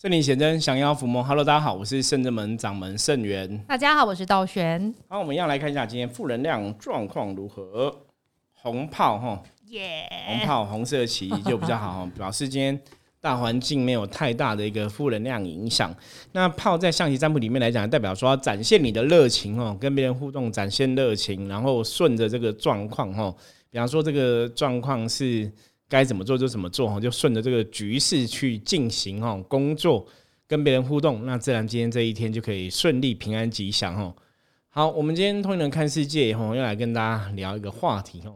圣灵显真，降妖伏魔。Hello，大家好，我是圣正门掌门圣元。大家好，我是道玄。好，我们一样来看一下今天负能量状况如何。红炮哈，耶！红炮，红色旗就比较好，表示今天大环境没有太大的一个负能量影响。那炮在象棋占卜里面来讲，代表说展现你的热情哦，跟别人互动展现热情，然后顺着这个状况哈。比方说这个状况是。该怎么做就怎么做哈，就顺着这个局势去进行哈，工作跟别人互动，那自然今天这一天就可以顺利、平安、吉祥哈。好，我们今天通灵人看世界哈，要来跟大家聊一个话题哈。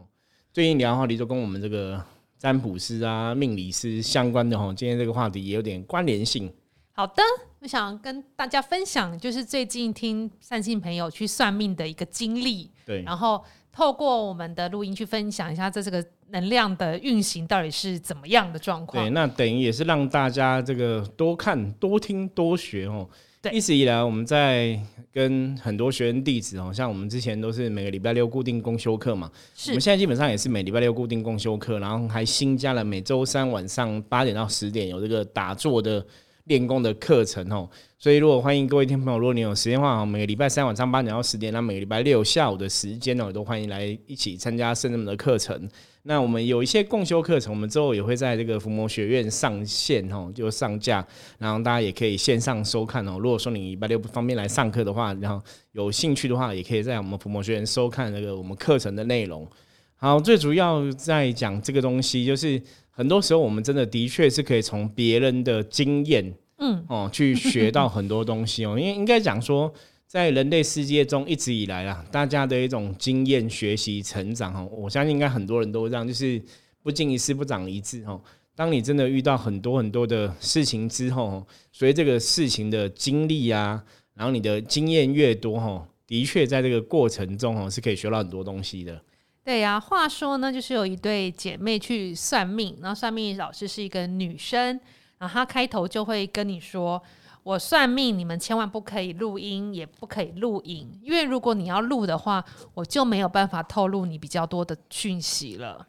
最近聊的话题就跟我们这个占卜师啊、命理师相关的哈，今天这个话题也有点关联性。好的，我想跟大家分享，就是最近听善信朋友去算命的一个经历。对，然后透过我们的录音去分享一下，这这个。能量的运行到底是怎么样的状况？对，那等于也是让大家这个多看、多听、多学哦。对，一直以来我们在跟很多学员弟子哦，像我们之前都是每个礼拜六固定公修课嘛，是。我们现在基本上也是每礼拜六固定公修课，然后还新加了每周三晚上八点到十点有这个打坐的练功的课程哦。所以如果欢迎各位听朋友，如果你有时间的话，每个礼拜三晚上八点到十点，那每个礼拜六下午的时间呢，都欢迎来一起参加圣人们的课程。那我们有一些共修课程，我们之后也会在这个伏魔学院上线哦，就上架，然后大家也可以线上收看哦。如果说你礼拜六不方便来上课的话，然后有兴趣的话，也可以在我们伏魔学院收看那个我们课程的内容。好，最主要在讲这个东西，就是很多时候我们真的的确是可以从别人的经验，嗯，哦，去学到很多东西哦。因 为应该讲说。在人类世界中，一直以来啊，大家的一种经验、学习、成长哈，我相信应该很多人都这样，就是不经一事不长一智哦。当你真的遇到很多很多的事情之后，随这个事情的经历啊，然后你的经验越多哈，的确在这个过程中哦，是可以学到很多东西的。对呀，话说呢，就是有一对姐妹去算命，然后算命老师是一个女生，然后她开头就会跟你说。我算命，你们千万不可以录音，也不可以录影，因为如果你要录的话，我就没有办法透露你比较多的讯息了。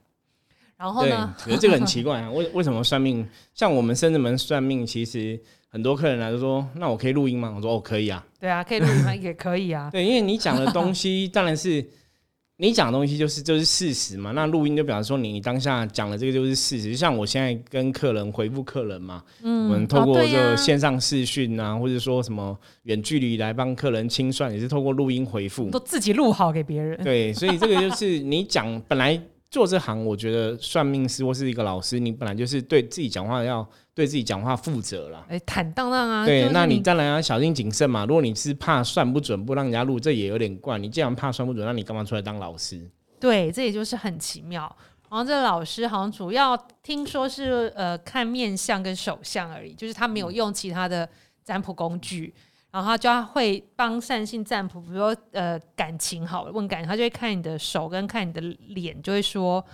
然后呢？觉得这个很奇怪啊，为为什么算命？像我们深圳门算命，其实很多客人来就说：“那我可以录音吗？”我说：“哦，可以啊。”对啊，可以录音吗？也可以啊。对，因为你讲的东西 当然是。你讲的东西就是就是事实嘛，那录音就表示说你当下讲的这个就是事实。就像我现在跟客人回复客人嘛，嗯，我们透过这个线上视讯啊，或者说什么远距离来帮客人清算，也是透过录音回复，都自己录好给别人。对，所以这个就是你讲本来。做这行，我觉得算命师或是一个老师，你本来就是对自己讲话要对自己讲话负责了。哎，坦荡荡啊！对，那你当然要小心谨慎嘛。如果你是怕算不准不让人家录，这也有点怪。你既然怕算不准，那你干嘛出来当老师？对，这也就是很奇妙。然后这个老师好像主要听说是呃看面相跟手相而已，就是他没有用其他的占卜工具。然后他就会帮善信占卜，比如说呃感情好了，问感情，他就会看你的手跟看你的脸，就会说，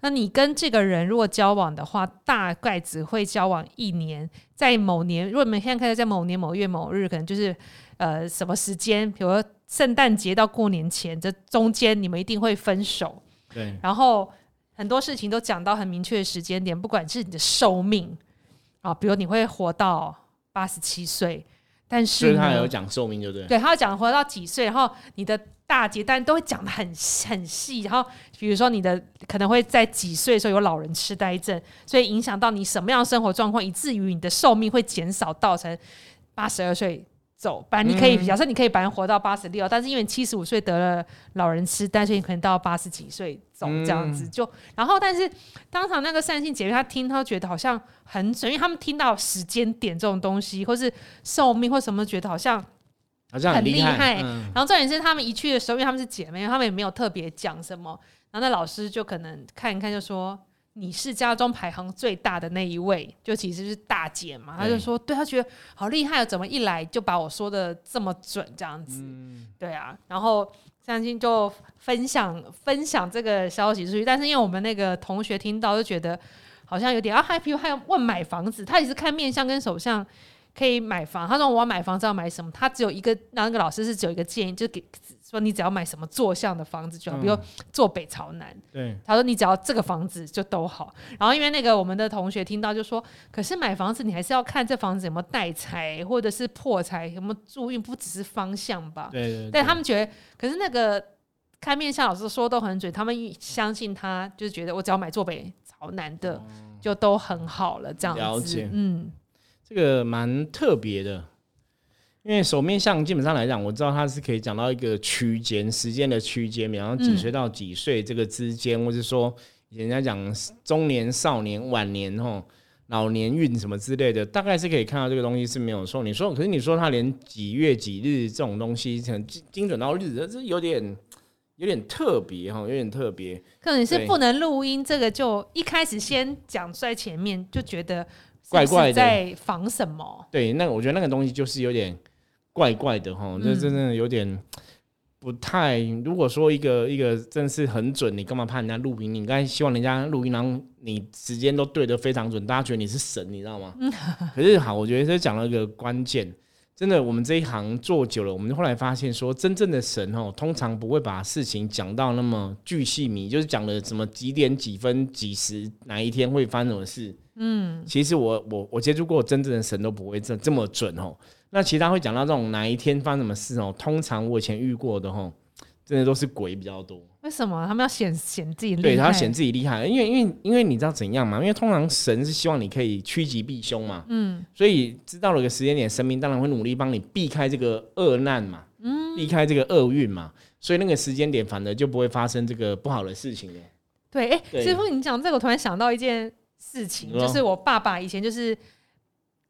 那你跟这个人如果交往的话，大概只会交往一年，在某年，如果你们现在开始在某年某月某日，可能就是呃什么时间，比如说圣诞节到过年前这中间，你们一定会分手。对，然后很多事情都讲到很明确的时间点，不管是你的寿命啊，比如你会活到八十七岁。但是他有讲寿命，对不对？对，他要讲活到几岁，然后你的大劫，但都会讲的很很细。然后比如说你的可能会在几岁的时候有老人痴呆症，所以影响到你什么样的生活状况，以至于你的寿命会减少到成八十二岁。走，反正你可以，假设你可以本来活到八十六，但是因为七十五岁得了老人痴呆，所以你可能到八十几岁走这样子。就然后，但是当场那个善信姐妹她听，她觉得好像很准，因为他们听到时间点这种东西，或是寿命或什么，觉得好像好像很厉害。然后重点是他们一去的时候，因为他们是姐妹，他们也没有特别讲什么。然后那老师就可能看一看，就说。你是家中排行最大的那一位，就其实是大姐嘛。她就说，对她觉得好厉害，怎么一来就把我说的这么准这样子？对啊。然后相信就分享分享这个消息出去，但是因为我们那个同学听到就觉得好像有点啊，还比如还有问买房子，他也是看面相跟手相，可以买房。他说我要买房子要买什么？他只有一个，那那个老师是只有一个建议，就给说你只要买什么坐向的房子就好，比如坐北朝南。对，他说你只要这个房子就都好。然后因为那个我们的同学听到就说，可是买房子你还是要看这房子有没有带财或者是破财，有没有注运，不只是方向吧？对对。但他们觉得，可是那个看面相老师说都很准，他们相信他，就是觉得我只要买坐北朝南的就都很好了，这样子。了解，嗯，这个蛮特别的。因为手面相基本上来讲，我知道它是可以讲到一个区间时间的区间，比方几岁到几岁这个之间，或者说人家讲中年、少年、晚年、吼老年运什么之类的，大概是可以看到这个东西是没有错。你说，可是你说他连几月几日这种东西很精精准到日子，这有点有点特别哈，有点特别。可能是不能录音，这个就一开始先讲在前面，就觉得怪怪的，在防什么？对，那我觉得那个东西就是有点。怪怪的哈，这真的有点不太。如果说一个一个真是很准，你干嘛怕人家录音？你应该希望人家录音，然后你时间都对得非常准，大家觉得你是神，你知道吗？可是好，我觉得这讲了一个关键，真的，我们这一行做久了，我们后来发现说，真正的神哦，通常不会把事情讲到那么巨细迷，就是讲了什么几点几分几时哪一天会发生什么事。嗯，其实我我我接触过真正的神都不会这这么准哦。那其他会讲到这种哪一天发生什么事哦？通常我以前遇过的吼，真的都是鬼比较多。为什么他们要显显自己厉害？对他要显自己厉害，因为因为因为你知道怎样嘛？因为通常神是希望你可以趋吉避凶嘛。嗯。所以知道了个时间点，神明当然会努力帮你避开这个恶难嘛。嗯。避开这个厄运嘛，所以那个时间点反而就不会发生这个不好的事情了。对，哎，师傅，你讲这个，我突然想到一件事情，就是我爸爸以前就是。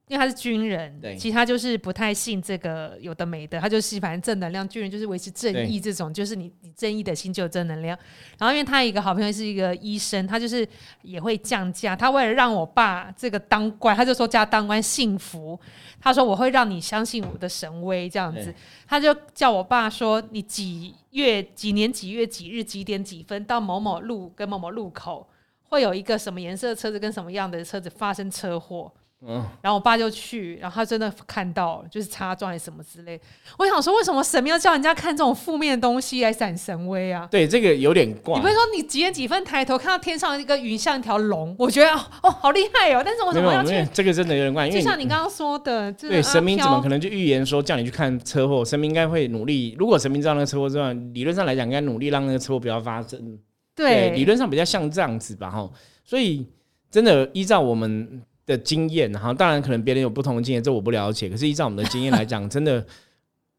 因为他是军人，其他就是不太信这个有的没的，他就是反正正能量，军人就是维持正义这种，就是你你正义的心就有正能量。然后因为他一个好朋友是一个医生，他就是也会降价，他为了让我爸这个当官，他就说加当官幸福，他说我会让你相信我的神威这样子，他就叫我爸说你几月几年几月几日几点几分到某某路跟某某路口会有一个什么颜色的车子跟什么样的车子发生车祸。嗯，然后我爸就去，然后他真的看到，就是擦撞还是什么之类。我想说，为什么神明要叫人家看这种负面的东西来闪神威啊？对，这个有点怪。你不是说你几点几分抬头看到天上一个云像一条龙？我觉得哦，好厉害哦！但是我什么要去？这个真的有点怪，就像你刚刚说的，对神明怎么可能就预言说叫你去看车祸？神明应该会努力。如果神明知道那个车祸之后，理论上来讲，应该努力让那个车祸不要发生。对，理论上比较像这样子吧？哈，所以真的依照我们。的经验，哈，当然可能别人有不同的经验，这我不了解。可是依照我们的经验来讲，真的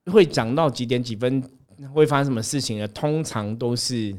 会讲到几点几分会发生什么事情的？通常都是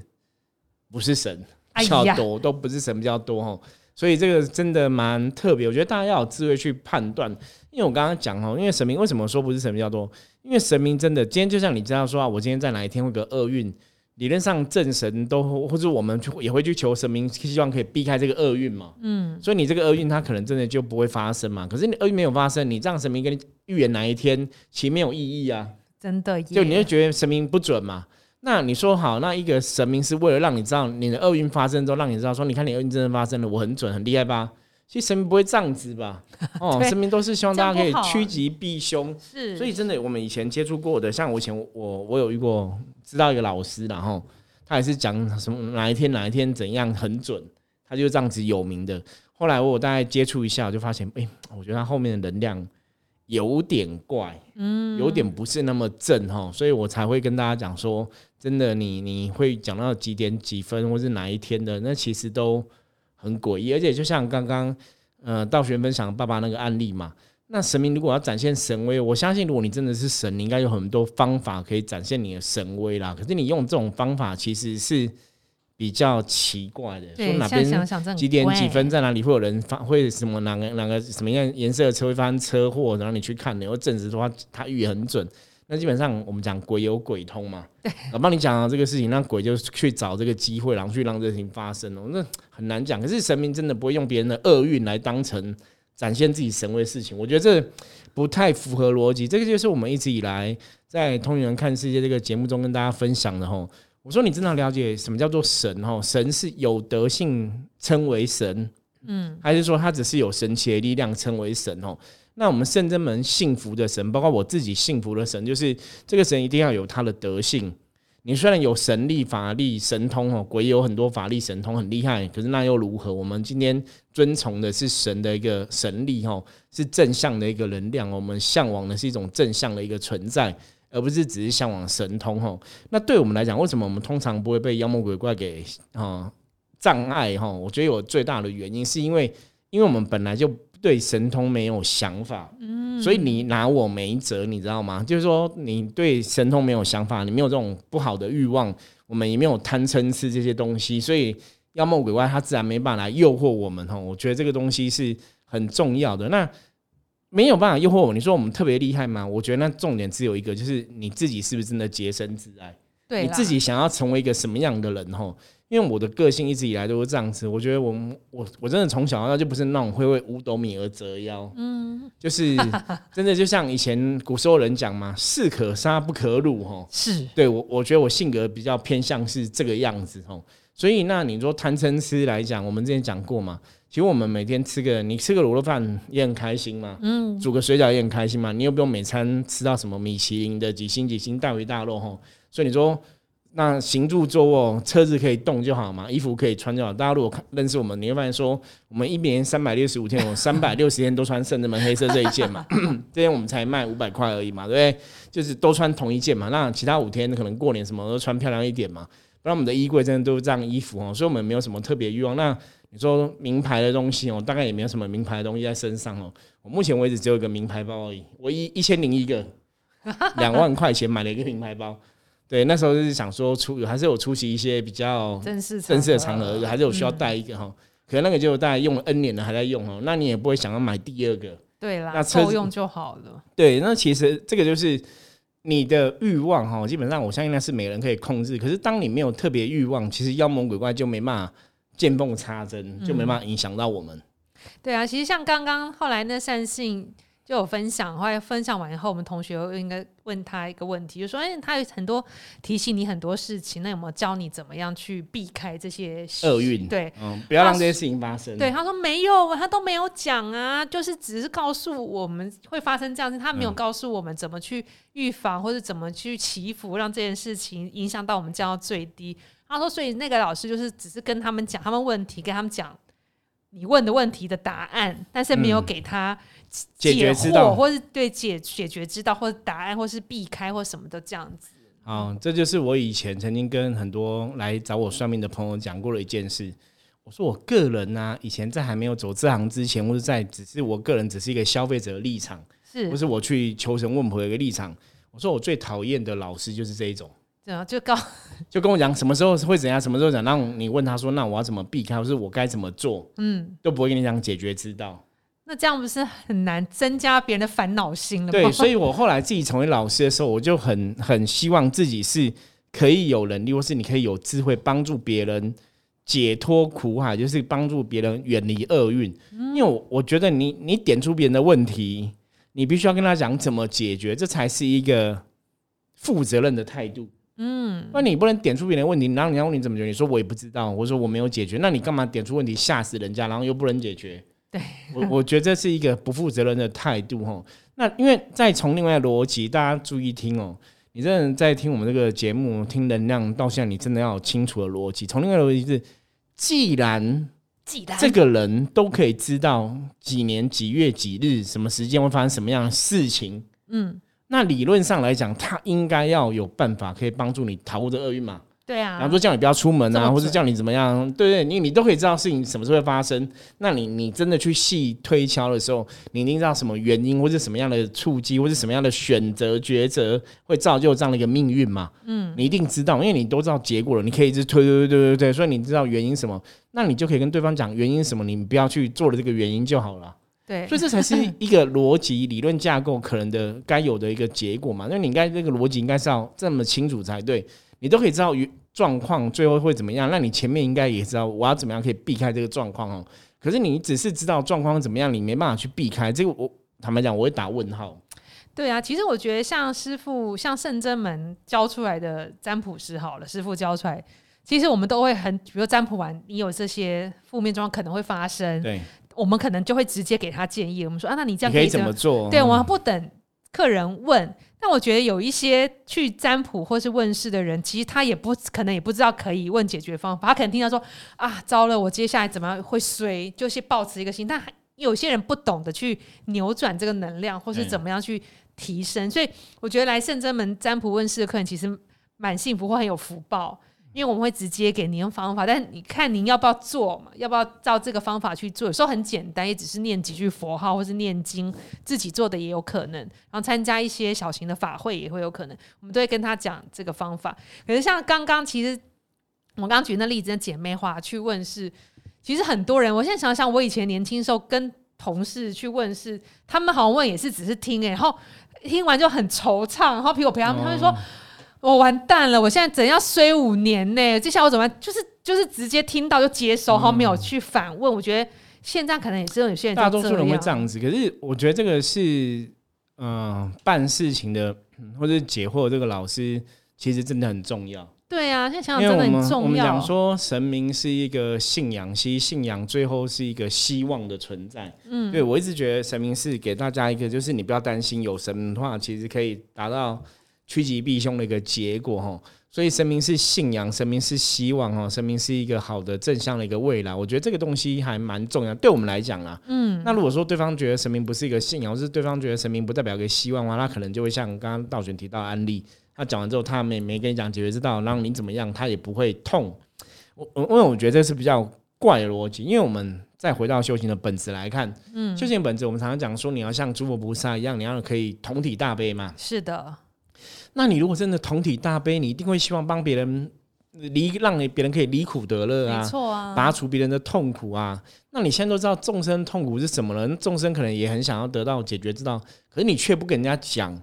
不是神比较多，都不是神比较多哈。所以这个真的蛮特别，我觉得大家要有智慧去判断。因为我刚刚讲哈，因为神明为什么说不是神比较多？因为神明真的今天就像你知道说啊，我今天在哪一天会个厄运。理论上，正神都或者我们也会去求神明，希望可以避开这个厄运嘛。嗯，所以你这个厄运，它可能真的就不会发生嘛。可是你厄运没有发生，你这样神明跟你预言哪一天，其实没有意义啊。真的，就你会觉得神明不准嘛？那你说好，那一个神明是为了让你知道你的厄运发生之后，让你知道说，你看你厄运真的发生了，我很准，很厉害吧？其实神明不会这样子吧？哦，神明都是希望大家可以趋吉避凶。是，所以真的，我们以前接触过的，像我以前我我有遇过。知道一个老师，然后他也是讲什么哪一天哪一天怎样很准，他就这样子有名的。后来我大概接触一下，我就发现，哎，我觉得他后面的能量有点怪，嗯，有点不是那么正哈，所以我才会跟大家讲说，真的，你你会讲到几点几分，或是哪一天的，那其实都很诡异。而且就像刚刚呃道玄分享爸爸那个案例嘛。那神明如果要展现神威，我相信如果你真的是神，你应该有很多方法可以展现你的神威啦。可是你用这种方法其实是比较奇怪的，说哪边几点几分在哪里会有人发会什么哪个哪个什么样颜色的车会发生车祸，然后你去看，然后证实说他他预言很准。那基本上我们讲鬼有鬼通嘛，我帮你讲这个事情，那鬼就去找这个机会，然后去让这事情发生哦，那很难讲。可是神明真的不会用别人的厄运来当成。展现自己神威的事情，我觉得这不太符合逻辑。这个就是我们一直以来在《通灵人看世界》这个节目中跟大家分享的吼。我说你真的了解什么叫做神吼？神是有德性称为神，嗯，还是说他只是有神奇的力量称为神吼？那我们圣真门信服的神，包括我自己信服的神，就是这个神一定要有他的德性。你虽然有神力、法力、神通哦，鬼有很多法力、神通很厉害，可是那又如何？我们今天遵从的是神的一个神力哦，是正向的一个能量，我们向往的是一种正向的一个存在，而不是只是向往神通哦。那对我们来讲，为什么我们通常不会被妖魔鬼怪给啊障碍哈？我觉得有最大的原因是因为，因为我们本来就。对神通没有想法，嗯，所以你拿我没辙，你知道吗？就是说你对神通没有想法，你没有这种不好的欲望，我们也没有贪嗔痴这些东西，所以妖魔鬼怪他自然没办法来诱惑我们哈。我觉得这个东西是很重要的。那没有办法诱惑我，你说我们特别厉害吗？我觉得那重点只有一个，就是你自己是不是真的洁身自爱？对，你自己想要成为一个什么样的人哈？因为我的个性一直以来都是这样子，我觉得我我我真的从小到大就不是那种会为五斗米而折腰，嗯，就是 真的就像以前古时候人讲嘛，士可杀不可辱哈，是。对我我觉得我性格比较偏向是这个样子哈，所以那你说贪嗔痴来讲，我们之前讲过嘛，其实我们每天吃个你吃个卤肉饭也很开心嘛，嗯，煮个水饺也很开心嘛，你又不用每餐吃到什么米其林的几星几星大鱼大肉哈，所以你说。那行住坐卧，车子可以动就好嘛，衣服可以穿就好。大家如果看认识我们，你会发现说，我们一年三百六十五天，我 三百六十天都穿圣德门黑色这一件嘛，这件我们才卖五百块而已嘛，对不对？就是都穿同一件嘛。那其他五天可能过年什么都穿漂亮一点嘛。不然我们的衣柜真的都是这样衣服哦，所以我们没有什么特别欲望。那你说名牌的东西哦，大概也没有什么名牌的东西在身上哦。我目前为止只有一个名牌包而已，我一一千零一个，两万块钱买了一个名牌包。对，那时候就是想说出还是有出席一些比较正式正式的场合，还是有需要带一个哈。可能那个就大概用了 N 年了，还在用哦。那你也不会想要买第二个。对啦，那够用就好了。对，那其实这个就是你的欲望哈。基本上我相信那是每人可以控制。可是当你没有特别欲望，其实妖魔鬼怪就没办法见缝插针，就没办法影响到我们。对啊，其实像刚刚后来那善信。就有分享，后来分享完以后，我们同学应该问他一个问题，就说：“哎，他有很多提醒你很多事情，那有没有教你怎么样去避开这些厄运？对，嗯，不要让这些事情发生。”对，他说没有，他都没有讲啊，就是只是告诉我们会发生这样子，他没有告诉我们怎么去预防或者怎么去祈福，让这件事情影响到我们降到最低。他说，所以那个老师就是只是跟他们讲他们问题，跟他们讲你问的问题的答案，但是没有给他。解决之道，或是对解解决之道，或者答案，或是避开，或什么的这样子。啊，这就是我以前曾经跟很多来找我算命的朋友讲过的一件事。我说我个人呢，以前在还没有走这行之前，或者在只是我个人只是一个消费者的立场，是不是我去求神问卜的一个立场？我说我最讨厌的老师就是这一种，对啊，就告 就跟我讲什么时候会怎样，什么时候讲，让你问他说，那我要怎么避开，或是我该怎么做，嗯，都不会跟你讲解决之道。那这样不是很难增加别人的烦恼心了吗？对，所以我后来自己成为老师的时候，我就很很希望自己是可以有能力，或是你可以有智慧帮助别人解脱苦海，就是帮助别人远离厄运。因为我我觉得你你点出别人的问题，你必须要跟他讲怎么解决，这才是一个负责任的态度。嗯，那你不能点出别人的问题，然后你要问你怎么解决？你说我也不知道，我说我没有解决，那你干嘛点出问题吓死人家，然后又不能解决？对，我我觉得这是一个不负责任的态度哈。那因为再从另外逻辑，大家注意听哦。你真的在听我们这个节目，听能量到现在，你真的要有清楚的逻辑。从另外逻辑是，既然既然这个人都可以知道几年几月几日什么时间会发生什么样的事情，嗯，那理论上来讲，它应该要有办法可以帮助你逃这厄运嘛。对啊，然后说叫你不要出门啊，或者叫你怎么样？对对，你你都可以知道事情什么时候会发生。那你你真的去细推敲的时候，你一定知道什么原因，或者什么样的触机，或者什么样的选择抉择会造就这样的一个命运嘛？嗯，你一定知道，因为你都知道结果了，你可以一直推推推推推推，所以你知道原因什么，那你就可以跟对方讲原因什么，你不要去做了这个原因就好了。对，所以这才是 一个逻辑理论架构可能的该有的一个结果嘛？那你应该这个逻辑应该是要这么清楚才对，你都可以知道。状况最后会怎么样？那你前面应该也知道我要怎么样可以避开这个状况哦。可是你只是知道状况怎么样，你没办法去避开这个。我坦白讲，我会打问号。对啊，其实我觉得像师傅、像圣真门教出来的占卜师，好了，师傅教出来，其实我们都会很，比如占卜完，你有这些负面状况可能会发生。对。我们可能就会直接给他建议。我们说啊，那你这样可以怎么做？对，嗯我们不等客人问。但我觉得有一些去占卜或是问事的人，其实他也不可能也不知道可以问解决方法，他可能听到说啊，糟了，我接下来怎么样会衰，就是抱持一个心。但还有些人不懂得去扭转这个能量，或是怎么样去提升。所以我觉得来圣真门占卜问事的客人其实蛮幸福或很有福报。因为我们会直接给您方法，但是你看您要不要做嘛？要不要照这个方法去做？有时候很简单，也只是念几句佛号或是念经，自己做的也有可能。然后参加一些小型的法会也会有可能，我们都会跟他讲这个方法。可是像刚刚，其实我刚刚举那例子，的姐妹花去问事，其实很多人，我现在想想，我以前年轻时候跟同事去问事，他们好像问也是只是听哎、然后听完就很惆怅，然后比我陪他们，他们说。我完蛋了！我现在整要衰五年呢？接下来我怎么办？就是就是直接听到就接收，然后没有去反问。我觉得现在可能也是有些大多数人会样这样子，可是我觉得这个是，嗯、办事情的嗯或者解惑的这个老师，其实真的很重要。对啊，现在想想真的很重要我们讲要。说神明是一个信仰，其实信仰最后是一个希望的存在。嗯，对我一直觉得神明是给大家一个，就是你不要担心有神明的话，其实可以达到趋吉避凶的一个结果哈。所以神明是信仰，神明是希望哈，神明是一个好的正向的一个未来。我觉得这个东西还蛮重要，对我们来讲啊。嗯，那如果说对方觉得神明不是一个信仰，或是对方觉得神明不代表一个希望的话，那可能就会像刚刚道玄提到的案例，他讲完之后，他没没跟你讲解决之道，让你怎么样，他也不会痛。我我因为我觉得这是比较怪的逻辑，因为我们再回到修行的本质来看，嗯，修行的本质我们常常讲说，你要像诸佛菩萨一样，你要可以同体大悲嘛。是的，那你如果真的同体大悲，你一定会希望帮别人离，让别人可以离苦得乐没啊，错啊。拔除别人的痛苦啊。那你现在都知道众生痛苦是什么了，那众生可能也很想要得到解决之道，可是你却不跟人家讲。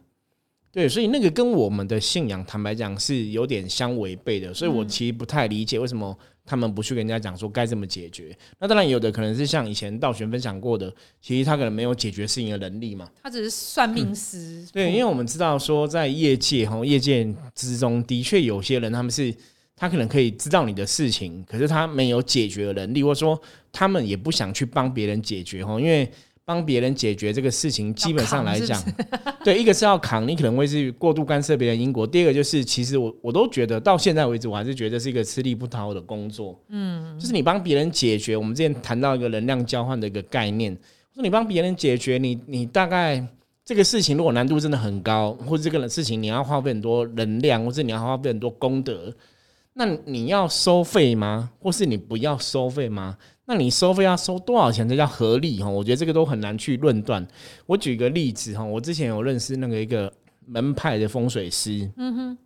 对，所以那个跟我们的信仰，坦白讲是有点相违背的，所以我其实不太理解为什么他们不去跟人家讲说该怎么解决。那当然有的可能是像以前道玄分享过的，其实他可能没有解决事情的能力嘛。他只是算命师。对，因为我们知道说，在业界哈，业界之中的确有些人，他们是他可能可以知道你的事情，可是他没有解决的能力，或者说他们也不想去帮别人解决哈，因为帮别人解决这个事情，基本上来讲，对，一个是要扛，你可能会是过度干涉别人因果；第二个就是，其实我 我都觉得到现在为止，我还是觉得是一个吃力不讨好的工作。嗯，就是你帮别人解决，我们之前谈到一个能量交换的一个概念，说你帮别人解决，你你大概。这个事情如果难度真的很高，或者这个事情你要花费很多能量，或者你要花费很多功德，那你要收费吗？或是你不要收费吗？那你收费要收多少钱才叫合理？哈，我觉得这个都很难去论断。我举个例子哈，我之前有认识那个一个门派的风水师，嗯哼，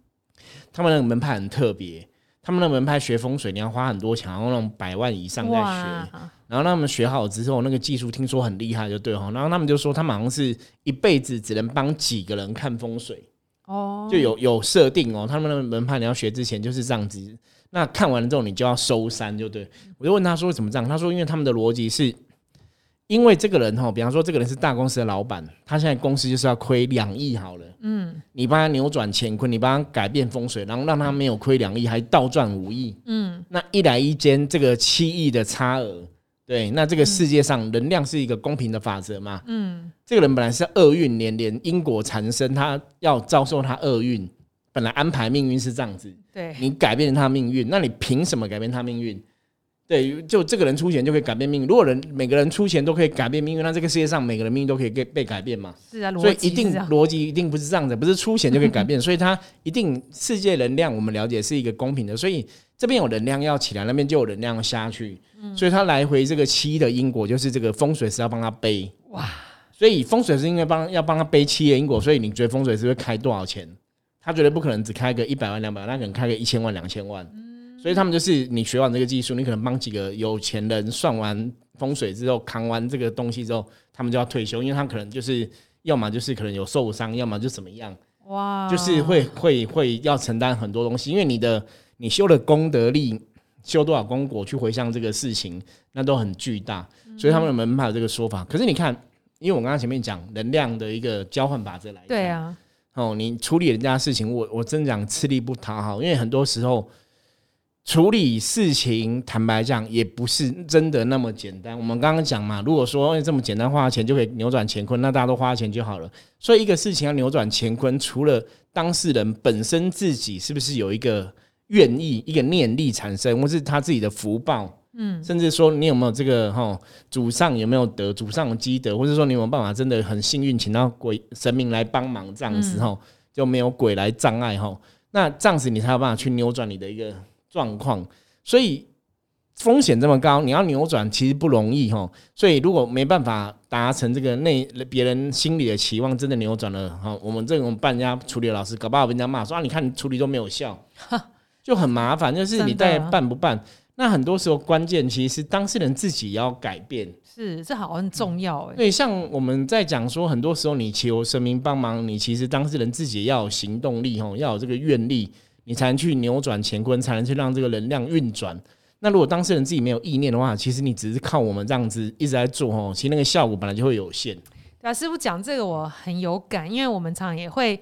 他们那个门派很特别，他们那个门派学风水你要花很多钱，然后那种百万以上在学。然后他们学好之后，那个技术听说很厉害，就对哈。然后他们就说，他们好像是一辈子只能帮几个人看风水，哦，就有有设定哦。他们的门派你要学之前就是这样子，那看完了之后你就要收山，就对。我就问他说怎么这样，他说因为他们的逻辑是，因为这个人哈，比方说这个人是大公司的老板，他现在公司就是要亏两亿好了，嗯，你帮他扭转乾坤，你帮他改变风水，然后让他没有亏两亿，还倒赚五亿，嗯，那一来一间这个七亿的差额。对，那这个世界上能量是一个公平的法则嘛？嗯，这个人本来是厄运连连，因果缠身，他要遭受他厄运，本来安排命运是这样子，对，你改变他命运，那你凭什么改变他命运？对，就这个人出钱就可以改变命运。如果人每个人出钱都可以改变命运，那这个世界上每个人命运都可以被被改变嘛？是啊，所以一定逻辑一定不是这样子，不是出钱就可以改变，所以它一定世界能量我们了解是一个公平的，所以这边有能量要起来，那边就有能量要下去，所以它来回这个七的因果就是这个风水师要帮他背哇，所以风水师因为帮要帮他背七的因果，所以你觉得风水师会开多少钱？他绝对不可能只开个一百万两百万，他可能开个一千万两千万，所以他们就是你学完这个技术，你可能帮几个有钱人算完风水之后，扛完这个东西之后，他们就要退休，因为他可能就是要么就是可能有受伤，要么就怎么样，哇，就是会会会要承担很多东西，因为你的你修的功德力，修多少功果去回向这个事情，那都很巨大，所以他们有门派有这个说法。可是你看，因为我刚刚前面讲能量的一个交换法则来，对，啊，哦，你处理人家事情，我我真讲吃力不讨好，因为很多时候处理事情，坦白讲，也不是真的那么简单。我们刚刚讲嘛，如果说这么简单，花钱就可以扭转乾坤，那大家都花钱就好了。所以，一个事情要扭转乾坤，除了当事人本身自己是不是有一个愿意、一个念力产生，或是他自己的福报，嗯，甚至说你有没有这个哈祖上有没有德祖上的积德，或者说你有没有办法真的很幸运，请到鬼神明来帮忙这样子哈，就没有鬼来障碍哈，那这样子你才有办法去扭转你的一个。状况，所以风险这么高，你要扭转其实不容易哈。所以如果没办法达成这个内别人心里的期望，真的扭转了哈，我们这种办人家处理的老师，搞不好被人家骂说啊，你看你处理都没有效，就很麻烦。就是你在办不办？那很多时候关键其实是当事人自己要改变，是这好很重要哎。对，像我们在讲说，很多时候你求神明帮忙，你其实当事人自己要有行动力哦，要有这个愿力。你才能去扭转乾坤，才能去让这个能量运转。那如果当事人自己没有意念的话，其实你只是靠我们这样子一直在做哦，其实那个效果本来就会有限。对啊，师傅讲这个我很有感，因为我们常常也会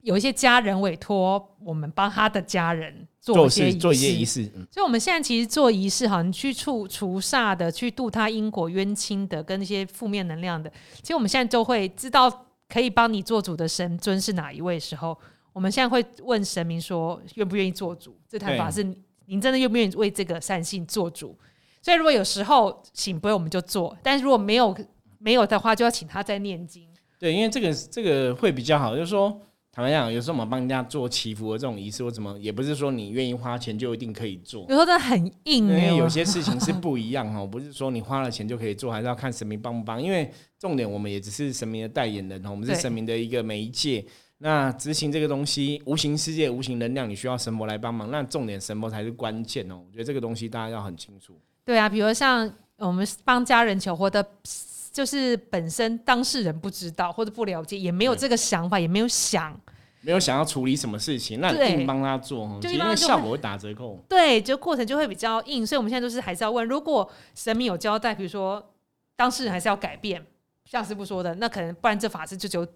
有一些家人委托我们帮他的家人做一些做一些仪式。所以我们现在其实做仪式，好像去除除煞的，去度他因果冤亲的，跟那些负面能量的。其实我们现在就会知道可以帮你做主的神尊是哪一位时候。我们现在会问神明说，愿不愿意做主？这台法是您真的愿不愿意为这个善信做主？所以如果有时候请不，我们就做；但是如果没有没有的话，就要请他再念经。对，因为这个这个会比较好。就是说，坦白讲，有时候我们帮人家做祈福的这种仪式，或怎么，也不是说你愿意花钱就一定可以做。有时候真的很硬，因为有些事情是不一样哈，不是说你花了钱就可以做，还是要看神明帮不帮。因为重点，我们也只是神明的代言人我们是神明的一个媒介。那执行这个东西，无形世界、无形能量，你需要神魔来帮忙。那重点，神魔才是关键哦。我觉得这个东西大家要很清楚。对啊，比如像我们帮家人求婚的，就是本身当事人不知道或者不了解，也没有这个想法，也没有想，没有想要处理什么事情，那硬帮他做，就因为效果会打折扣。对，就过程就会比较硬。所以我们现在都是还是要问：如果神明有交代，比如说当事人还是要改变，像师傅说的，那可能不然这法师就就。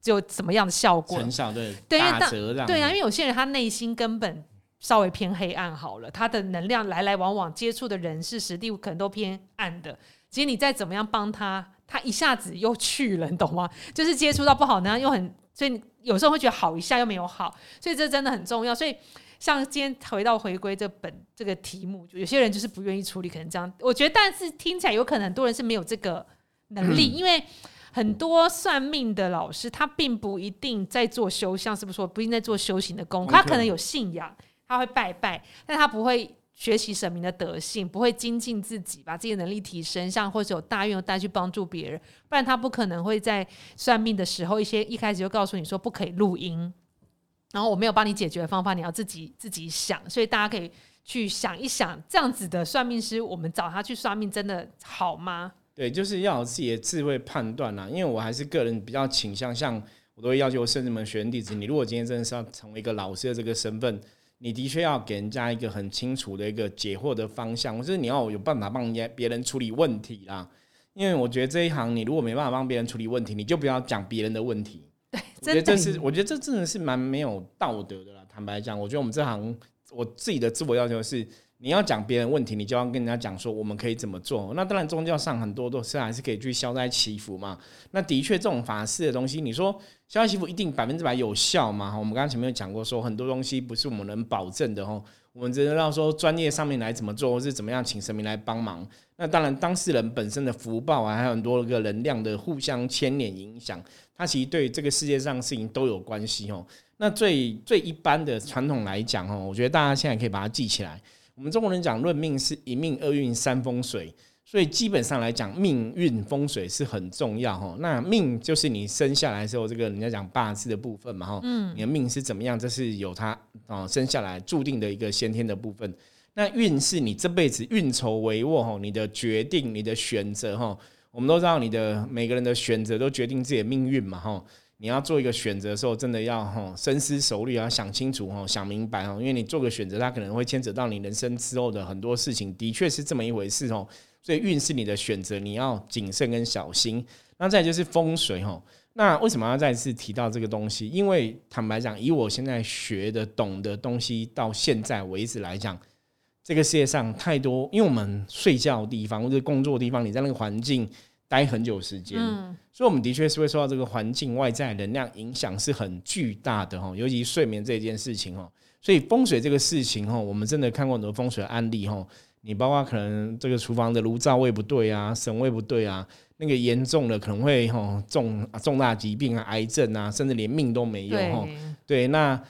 就怎么样的效果？很少对，打折对啊，因为有些人他内心根本稍微偏黑暗好了，他的能量来来往往接触的人事实地可能都偏暗的。其实你再怎么样帮他，他一下子又去了，你懂吗？就是接触到不好能量又很，所以有时候会觉得好一下又没有好，所以这真的很重要。所以像今天回到回归这本这个题目，就有些人就是不愿意处理，可能这样。我觉得，但是听起来有可能很多人是没有这个能力，因为。很多算命的老师，他并不一定在做修，像是不是说不一定在做修行的功，他可能有信仰，他会拜拜，但他不会学习神明的德性，不会精进自己，把自己的能力提升，像或者有大愿带去帮助别人，不然他不可能会在算命的时候，一些一开始就告诉你说不可以录音，然后我没有帮你解决的方法，你要自己自己想，所以大家可以去想一想，这样子的算命师，我们找他去算命真的好吗？对，就是要有自己的智慧判断啦。因为我还是个人比较倾向，像我都会要求圣人们学弟子，你如果今天真的是要成为一个老师的这个身份，你的确要给人家一个很清楚的一个解惑的方向，就是你要有办法帮人家别人处理问题啦。因为我觉得这一行，你如果没办法帮别人处理问题，你就不要讲别人的问题。对，我觉得这是，我觉得这真的是蛮没有道德的啦。坦白讲，我觉得我们这行，我自己的自我要求是。你要讲别人问题，你就要跟人家讲说我们可以怎么做。那当然，宗教上很多都是还是可以去消灾祈福嘛。那的确，这种法事的东西，你说消灾祈福一定百分之百有效吗？我们刚刚前面有讲过，说很多东西不是我们能保证的哦。我们只能让说专业上面来怎么做，或是怎么样请神明来帮忙。那当然，当事人本身的福报啊，还有很多个能量的互相牵连影响，它其实对这个世界上事情都有关系哦。那最最一般的传统来讲哦，我觉得大家现在可以把它记起来。我们中国人讲论命是一命二运三风水，所以基本上来讲，命运风水是很重要哈。那命就是你生下来时候这个人家讲八字的部分嘛哈，嗯，你的命是怎么样，这是有它啊生下来注定的一个先天的部分。那运是你这辈子运筹帷幄哈，你的决定、你的选择哈，我们都知道你的每个人的选择都决定自己的命运嘛哈。你要做一个选择的时候，真的要哈深思熟虑，要想清楚哈，想明白哈，因为你做个选择，它可能会牵扯到你人生之后的很多事情，的确是这么一回事哦。所以运是你的选择，你要谨慎跟小心。那再就是风水哈，那为什么要再次提到这个东西？因为坦白讲，以我现在学的、懂的东西，到现在为止来讲，这个世界上太多，因为我们睡觉的地方或者工作的地方，你在那个环境待很久时间，所以我们的确是会受到这个环境外在能量影响是很巨大的哈，尤其睡眠这件事情哈。所以风水这个事情哈，我们真的看过很多风水案例哈。你包括可能这个厨房的炉灶位不对啊，神位不对啊。那个严重的可能会吼重重大疾病啊，癌症啊，甚至连命都没有吼。对，那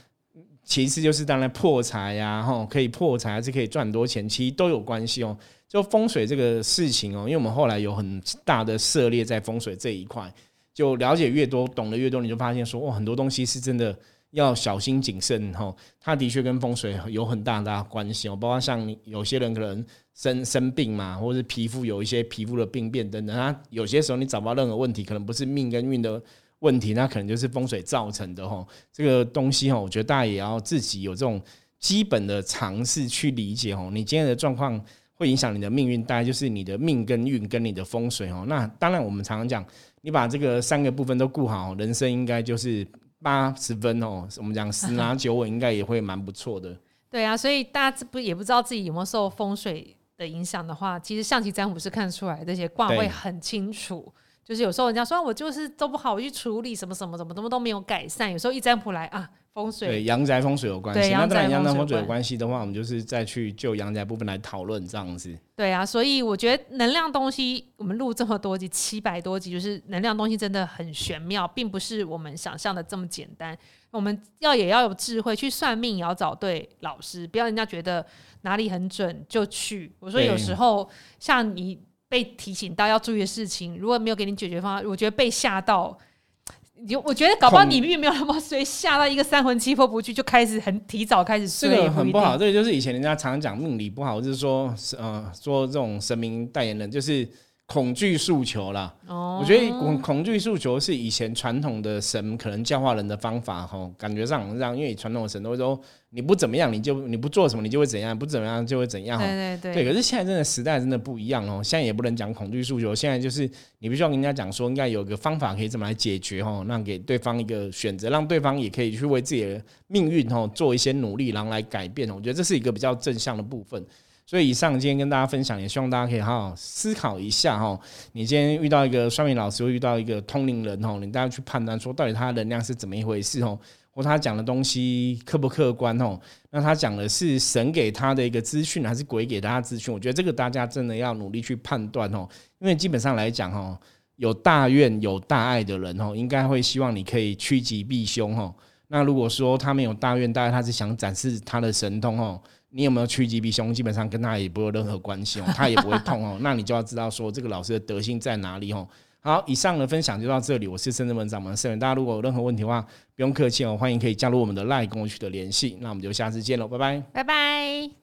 其次就是当然破财呀，吼可以破财还是可以赚很多钱，其实都有关系哦。就风水这个事情哦，因为我们后来有很大的涉猎在风水这一块，就了解越多，懂得越多，你就发现说哇，很多东西是真的要小心谨慎吼。它的确跟风水有很大大关系哦，包括像有些人可能。生生病嘛，或者是皮肤有一些皮肤的病变等等，它有些时候你找不到任何问题，可能不是命跟运的问题，那可能就是风水造成的哈。这个东西哈，我觉得大家也要自己有这种基本的尝试去理解哦。你今天的状况会影响你的命运，大概就是你的命跟运跟你的风水哦。那当然，我们常常讲，你把这个三个部分都顾好，人生应该就是八十分哦。我们讲十拿九稳，应该也会蛮不错的。对啊，所以大家不也不知道自己有没有受风水。的影响的话，其实象棋占卜是看出来这些卦位很清楚。就是有时候人家说我就是都不好，我去处理什么什么什么，怎么都没有改善。有时候一占卜来啊，风水对阳宅风水有关系。那当然阳宅风水有关系的话，我们就是再去就阳宅部分来讨论这样子。对啊，所以我觉得能量东西，我们录这么多集，七百多集，就是能量东西真的很玄妙，并不是我们想象的这么简单。我们要也要有智慧去算命，也要找对老师，不要人家觉得。哪里很准就去。我说有时候像你被提醒到要注意的事情，如果没有给你解决方案，我觉得被吓到，你我觉得搞不好你并没有那么衰，吓到一个三魂七魄不去，就开始很提早开始睡，这个很不好。这个就是以前人家常讲命理不好，就是说呃说这种神明代言人就是。恐惧诉求啦，我觉得恐恐惧诉求是以前传统的神可能教化人的方法哈，感觉上让因为传统的神都会说你不怎么样你就你不做什么你就会怎样，不怎么样就会怎样。对对对。对，可是现在真的时代真的不一样哦，现在也不能讲恐惧诉求，现在就是你必须要跟人家讲说应该有个方法可以怎么来解决哦，让给对方一个选择，让对方也可以去为自己的命运哦做一些努力，然后来改变。我觉得这是一个比较正向的部分。所以以上今天跟大家分享，也希望大家可以好好思考一下哈。你今天遇到一个算命老师，会遇到一个通灵人哈，你大家去判断说到底他能量是怎么一回事哦，或他讲的东西客不客观哦？那他讲的是神给他的一个资讯，还是鬼给他的资讯？我觉得这个大家真的要努力去判断哦。因为基本上来讲哦，有大愿有大爱的人哦，应该会希望你可以趋吉避凶哦。那如果说他没有大愿大概，他是想展示他的神通哦。你有没有趋吉避凶？基本上跟他也不有任何关系哦，他也不会痛哦。那你就要知道说这个老师的德性在哪里哦。好，以上的分享就到这里。我是深圳文掌门盛元，大家如果有任何问题的话，不用客气哦，欢迎可以加入我们的赖跟我取得联系。那我们就下次见喽，拜拜，拜拜。